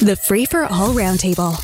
The Free for All Roundtable.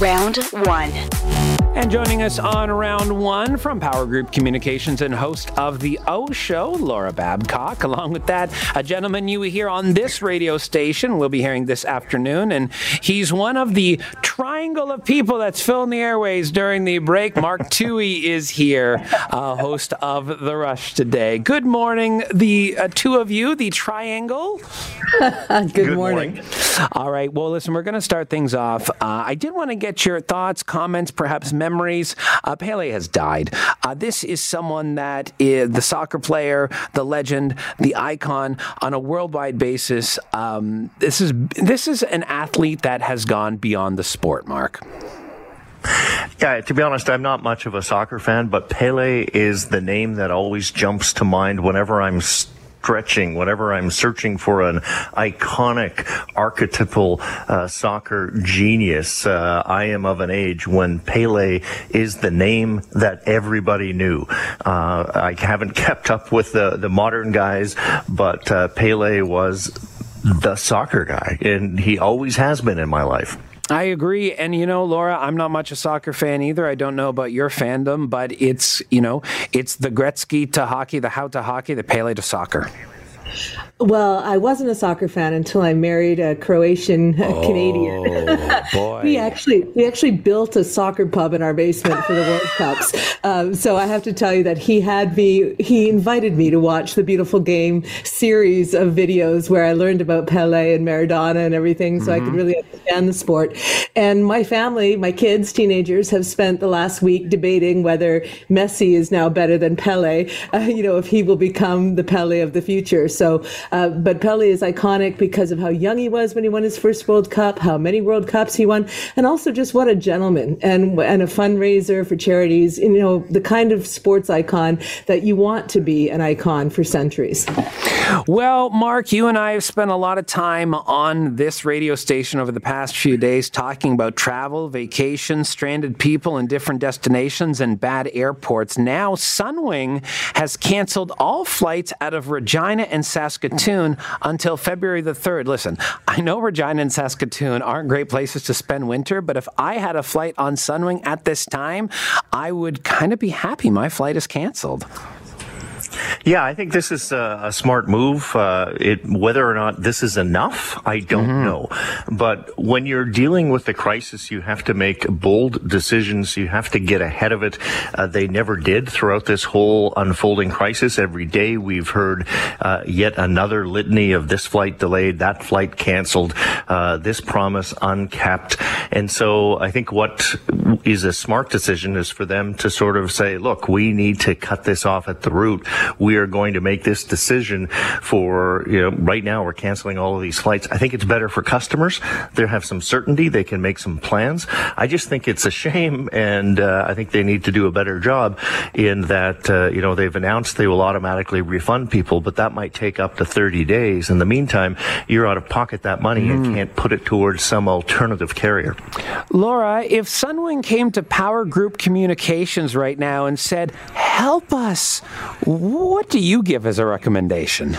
Round one. And joining us on round one from Power Group Communications and host of The O Show, Laura Babcock. Along with that, a gentleman you hear on this radio station, we'll be hearing this afternoon. And he's one of the triangle of people that's filling the airways during the break. Mark Towhey is here, uh, host of The Rush today. Good morning, the uh, two of you, the triangle. Good, Good morning. morning. All right. Well, listen, we're going to start things off. Uh, I did want to get your thoughts, comments, perhaps memories. Uh, Pele has died. Uh, this is someone that is the soccer player, the legend, the icon on a worldwide basis. Um, this is this is an athlete that has gone beyond the sport. Mark. Yeah, to be honest, I'm not much of a soccer fan, but Pele is the name that always jumps to mind whenever I'm. Stretching, whenever I'm searching for an iconic archetypal uh, soccer genius, uh, I am of an age when Pele is the name that everybody knew. Uh, I haven't kept up with the, the modern guys, but uh, Pele was the soccer guy, and he always has been in my life. I agree. And, you know, Laura, I'm not much a soccer fan either. I don't know about your fandom, but it's, you know, it's the Gretzky to hockey, the Howe to hockey, the Pele to soccer. Well, I wasn't a soccer fan until I married a Croatian oh, Canadian. boy. we actually we actually built a soccer pub in our basement for the World Cups. Um, so I have to tell you that he had me. He invited me to watch the Beautiful Game series of videos where I learned about Pele and Maradona and everything, so mm-hmm. I could mm-hmm. really understand the sport. And my family, my kids, teenagers, have spent the last week debating whether Messi is now better than Pele. Uh, you know, if he will become the Pele of the future. So uh, but Pele is iconic because of how young he was when he won his first World Cup, how many World Cups he won, and also just what a gentleman and and a fundraiser for charities. You know, the kind of sports icon that you want to be an icon for centuries. Well, Mark, you and I have spent a lot of time on this radio station over the past few days talking about travel, vacation, stranded people in different destinations, and bad airports. Now, Sunwing has canceled all flights out of Regina and Saskatoon until February the 3rd. Listen, I know Regina and Saskatoon aren't great places to spend winter, but if I had a flight on Sunwing at this time, I would kind of be happy my flight is canceled. Yeah, I think this is a, a smart move. Uh, it, whether or not this is enough, I don't mm-hmm. know. But when you're dealing with the crisis, you have to make bold decisions. You have to get ahead of it. Uh, they never did throughout this whole unfolding crisis. Every day we've heard uh, yet another litany of this flight delayed, that flight canceled, uh, this promise uncapped. And so I think what is a smart decision is for them to sort of say, look, we need to cut this off at the root we are going to make this decision for, you know, right now we're canceling all of these flights. I think it's better for customers. They have some certainty. They can make some plans. I just think it's a shame. And uh, I think they need to do a better job in that, uh, you know, they've announced they will automatically refund people, but that might take up to 30 days. In the meantime, you're out of pocket that money mm. and hmm. can't put it towards some alternative carrier. Laura, if Sunwing came to Power Group Communications right now and said, help us, what do you give as a recommendation?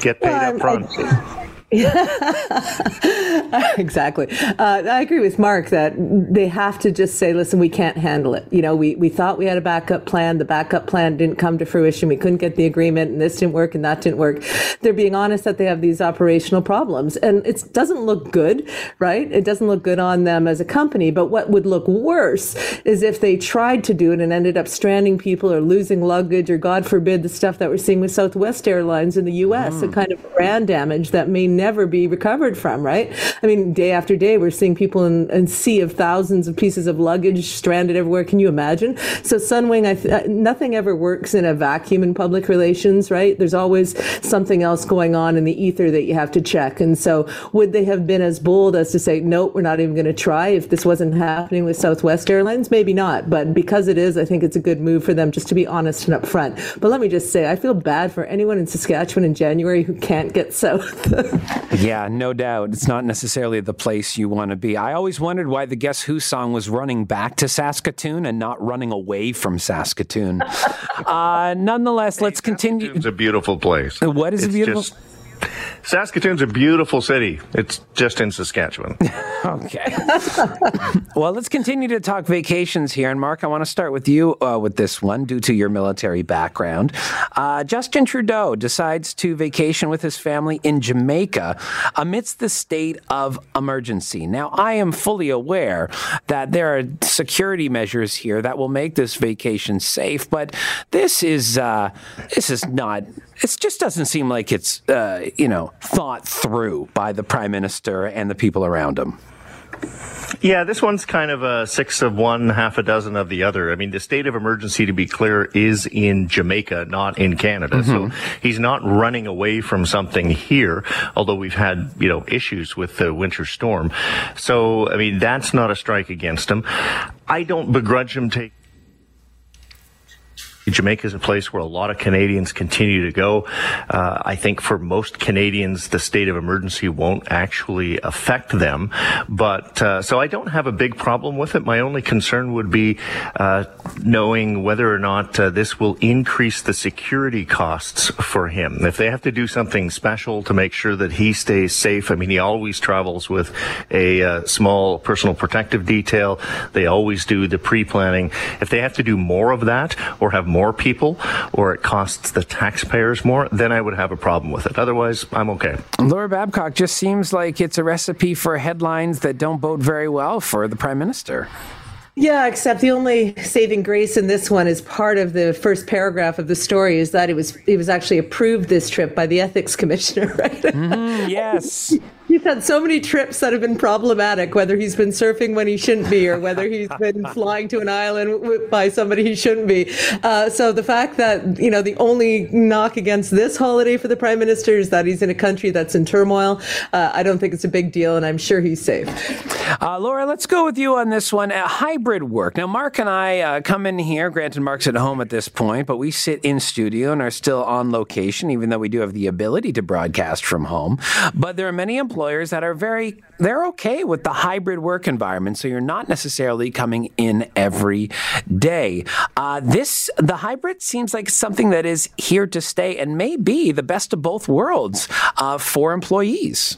Get paid well, up front. I, exactly. Uh, I agree with Mark that they have to just say, listen, we can't handle it. You know, we, we thought we had a backup plan. The backup plan didn't come to fruition. We couldn't get the agreement and this didn't work and that didn't work. They're being honest that they have these operational problems and it doesn't look good, right? It doesn't look good on them as a company. But what would look worse is if they tried to do it and ended up stranding people or losing luggage or God forbid the stuff that we're seeing with Southwest Airlines in the U.S., mm. the kind of brand damage that may never be recovered from, right? I mean, day after day, we're seeing people in a sea of thousands of pieces of luggage stranded everywhere. Can you imagine? So Sunwing, th- uh, nothing ever works in a vacuum in public relations, right? There's always something else going on in the ether that you have to check. And so would they have been as bold as to say, nope, we're not even going to try if this wasn't happening with Southwest Airlines? Maybe not. But because it is, I think it's a good move for them just to be honest and upfront. But let me just say, I feel bad for anyone in Saskatchewan in January who can't get south. Yeah, no doubt. It's not necessarily the place you want to be. I always wondered why the Guess Who song was running back to Saskatoon and not running away from Saskatoon. uh, nonetheless, let's continue. It's a beautiful place. What is it's beautiful? Just, Saskatoon's a beautiful city. It's just in Saskatchewan. okay. well, let's continue to talk vacations here. And Mark, I want to start with you uh, with this one due to your military background. Uh, Justin Trudeau decides to vacation with his family in Jamaica amidst the state of emergency. Now, I am fully aware that there are security measures here that will make this vacation safe, but this is uh, this is not. It just doesn't seem like it's uh, you know thought through by the prime minister and the people around him. Yeah, this one's kind of a six of one, half a dozen of the other. I mean, the state of emergency, to be clear, is in Jamaica, not in Canada. Mm-hmm. So he's not running away from something here, although we've had, you know, issues with the winter storm. So, I mean, that's not a strike against him. I don't begrudge him taking Jamaica is a place where a lot of Canadians continue to go. Uh, I think for most Canadians, the state of emergency won't actually affect them. But uh, so I don't have a big problem with it. My only concern would be uh, knowing whether or not uh, this will increase the security costs for him. If they have to do something special to make sure that he stays safe, I mean, he always travels with a uh, small personal protective detail. They always do the pre-planning. If they have to do more of that or have more people or it costs the taxpayers more, then I would have a problem with it. Otherwise, I'm okay. Laura Babcock just seems like it's a recipe for headlines that don't bode very well for the prime minister. Yeah, except the only saving grace in this one is part of the first paragraph of the story is that it was it was actually approved this trip by the ethics commissioner, right? Mm-hmm, yes. He's had so many trips that have been problematic, whether he's been surfing when he shouldn't be, or whether he's been flying to an island by somebody he shouldn't be. Uh, so the fact that you know the only knock against this holiday for the prime minister is that he's in a country that's in turmoil. Uh, I don't think it's a big deal, and I'm sure he's safe. Uh, Laura, let's go with you on this one. Uh, hybrid work. Now, Mark and I uh, come in here. Granted, Mark's at home at this point, but we sit in studio and are still on location, even though we do have the ability to broadcast from home. But there are many employees employers that are very they're okay with the hybrid work environment so you're not necessarily coming in every day. Uh, this the hybrid seems like something that is here to stay and may be the best of both worlds uh, for employees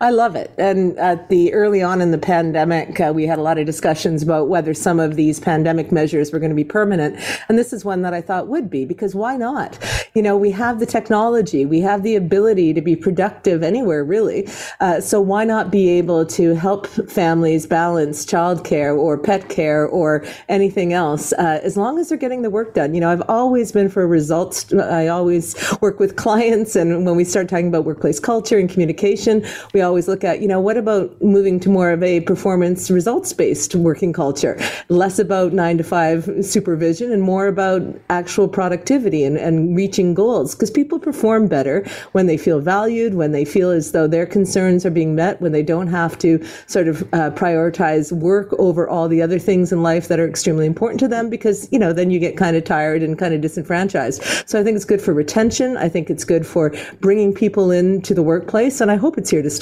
I love it. And at the early on in the pandemic, uh, we had a lot of discussions about whether some of these pandemic measures were going to be permanent. And this is one that I thought would be because why not? You know, we have the technology, we have the ability to be productive anywhere, really. Uh, so why not be able to help families balance childcare or pet care or anything else uh, as long as they're getting the work done? You know, I've always been for results. I always work with clients. And when we start talking about workplace culture and communication, we always look at, you know, what about moving to more of a performance results based working culture? Less about nine to five supervision and more about actual productivity and, and reaching goals. Because people perform better when they feel valued, when they feel as though their concerns are being met, when they don't have to sort of uh, prioritize work over all the other things in life that are extremely important to them because, you know, then you get kind of tired and kind of disenfranchised. So I think it's good for retention. I think it's good for bringing people into the workplace. And I hope it's here to stay.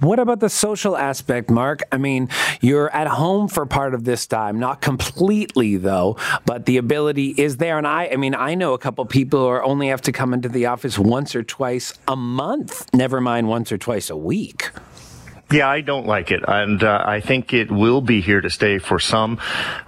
What about the social aspect, Mark? I mean, you're at home for part of this time, not completely though, but the ability is there. And I, I mean, I know a couple people who only have to come into the office once or twice a month, never mind once or twice a week. Yeah, I don't like it, and uh, I think it will be here to stay for some,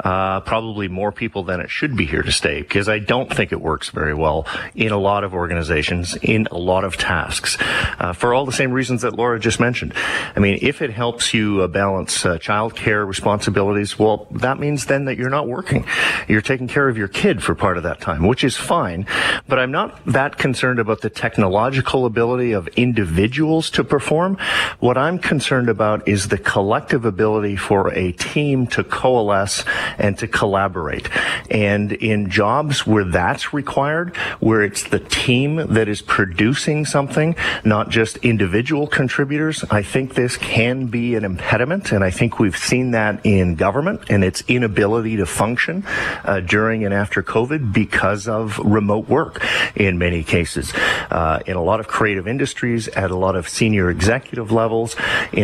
uh, probably more people than it should be here to stay, because I don't think it works very well in a lot of organizations, in a lot of tasks, uh, for all the same reasons that Laura just mentioned. I mean, if it helps you uh, balance uh, childcare responsibilities, well, that means then that you're not working. You're taking care of your kid for part of that time, which is fine, but I'm not that concerned about the technological ability of individuals to perform. What I'm concerned concerned about is the collective ability for a team to coalesce and to collaborate. And in jobs where that's required, where it's the team that is producing something, not just individual contributors, I think this can be an impediment. And I think we've seen that in government and its inability to function uh, during and after COVID because of remote work in many cases. Uh, in a lot of creative industries, at a lot of senior executive levels,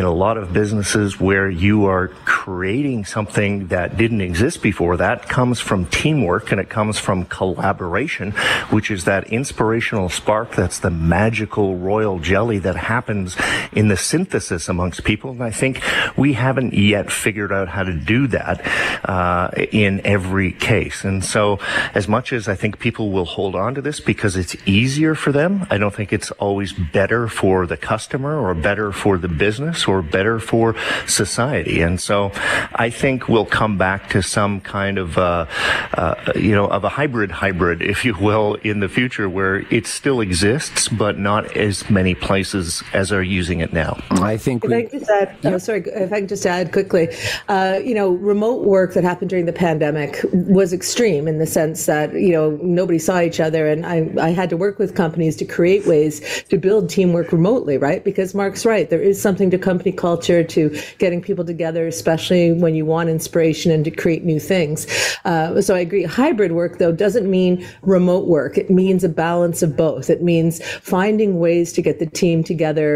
a lot of businesses where you are creating something that didn't exist before. That comes from teamwork and it comes from collaboration, which is that inspirational spark that's the magical royal jelly that happens in the synthesis amongst people. And I think we haven't yet figured out how to do that uh, in every case. And so, as much as I think people will hold on to this because it's easier for them, I don't think it's always better for the customer or better for the business or better for society. And so, I think we'll come back to some kind of, uh, uh, you know, of a hybrid hybrid, if you will, in the future where it still exists, but not as many places as are using it now. I think if we. I can just add, oh, sorry, if I can just add quickly, uh, you know, remote work that happened during the pandemic was extreme in the sense that you know nobody saw each other, and I, I had to work with companies to create ways to build teamwork remotely, right? Because Mark's right, there is something to company culture, to getting people together, especially when you want inspiration and to create new things. Uh, so I agree. Hybrid work though doesn't mean remote work. It means a balance of both. It means finding ways to get the team together,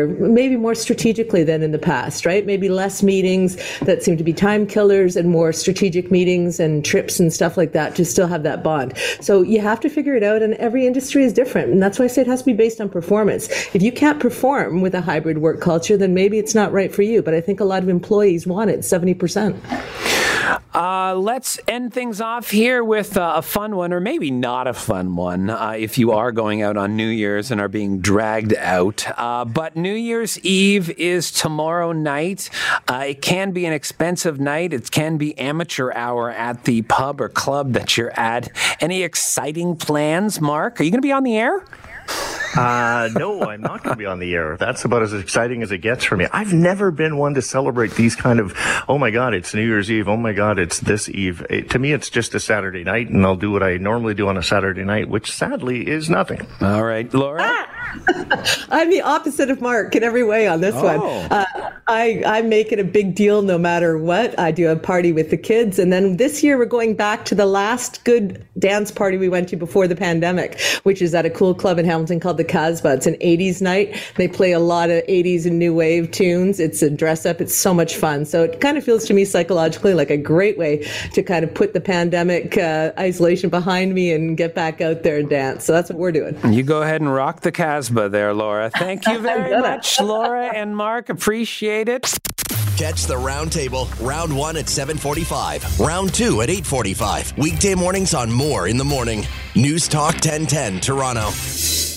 maybe more strategically than in the past, right? Maybe less meetings that seem to be time killers and more strategic meetings and trips and stuff like that to still have that bond. So you have to figure it out, and every industry is different. And that's why I say it has to be based on performance. If you can't perform with a hybrid work culture, then maybe it's not right for you. But I think a lot of employees want it 70%. Uh, let's end things off here with uh, a fun one, or maybe not a fun one, uh, if you are going out on New Year's and are being dragged out. Uh, but New Year's Eve is tomorrow night. Uh, it can be an expensive night. It can be amateur hour at the pub or club that you're at. Any exciting plans, Mark? Are you going to be on the air? Uh, no, I'm not going to be on the air. That's about as exciting as it gets for me. I've never been one to celebrate these kind of, oh my God, it's New Year's Eve. Oh my God, it's this Eve. It, to me, it's just a Saturday night, and I'll do what I normally do on a Saturday night, which sadly is nothing. All right, Laura? Ah! I'm the opposite of Mark in every way on this oh. one. Uh, I, I make it a big deal no matter what. I do a party with the kids. And then this year, we're going back to the last good dance party we went to before the pandemic, which is at a cool club in Hamilton called the Casbah. It's an 80s night. They play a lot of 80s and new wave tunes. It's a dress up. It's so much fun. So it kind of feels to me psychologically like a great way to kind of put the pandemic uh, isolation behind me and get back out there and dance. So that's what we're doing. You go ahead and rock the Casbah there, Laura. Thank you very much, Laura and Mark. Appreciate it. Catch the roundtable round one at 745, round two at 845. Weekday mornings on Moore in the Morning. News Talk 1010 Toronto.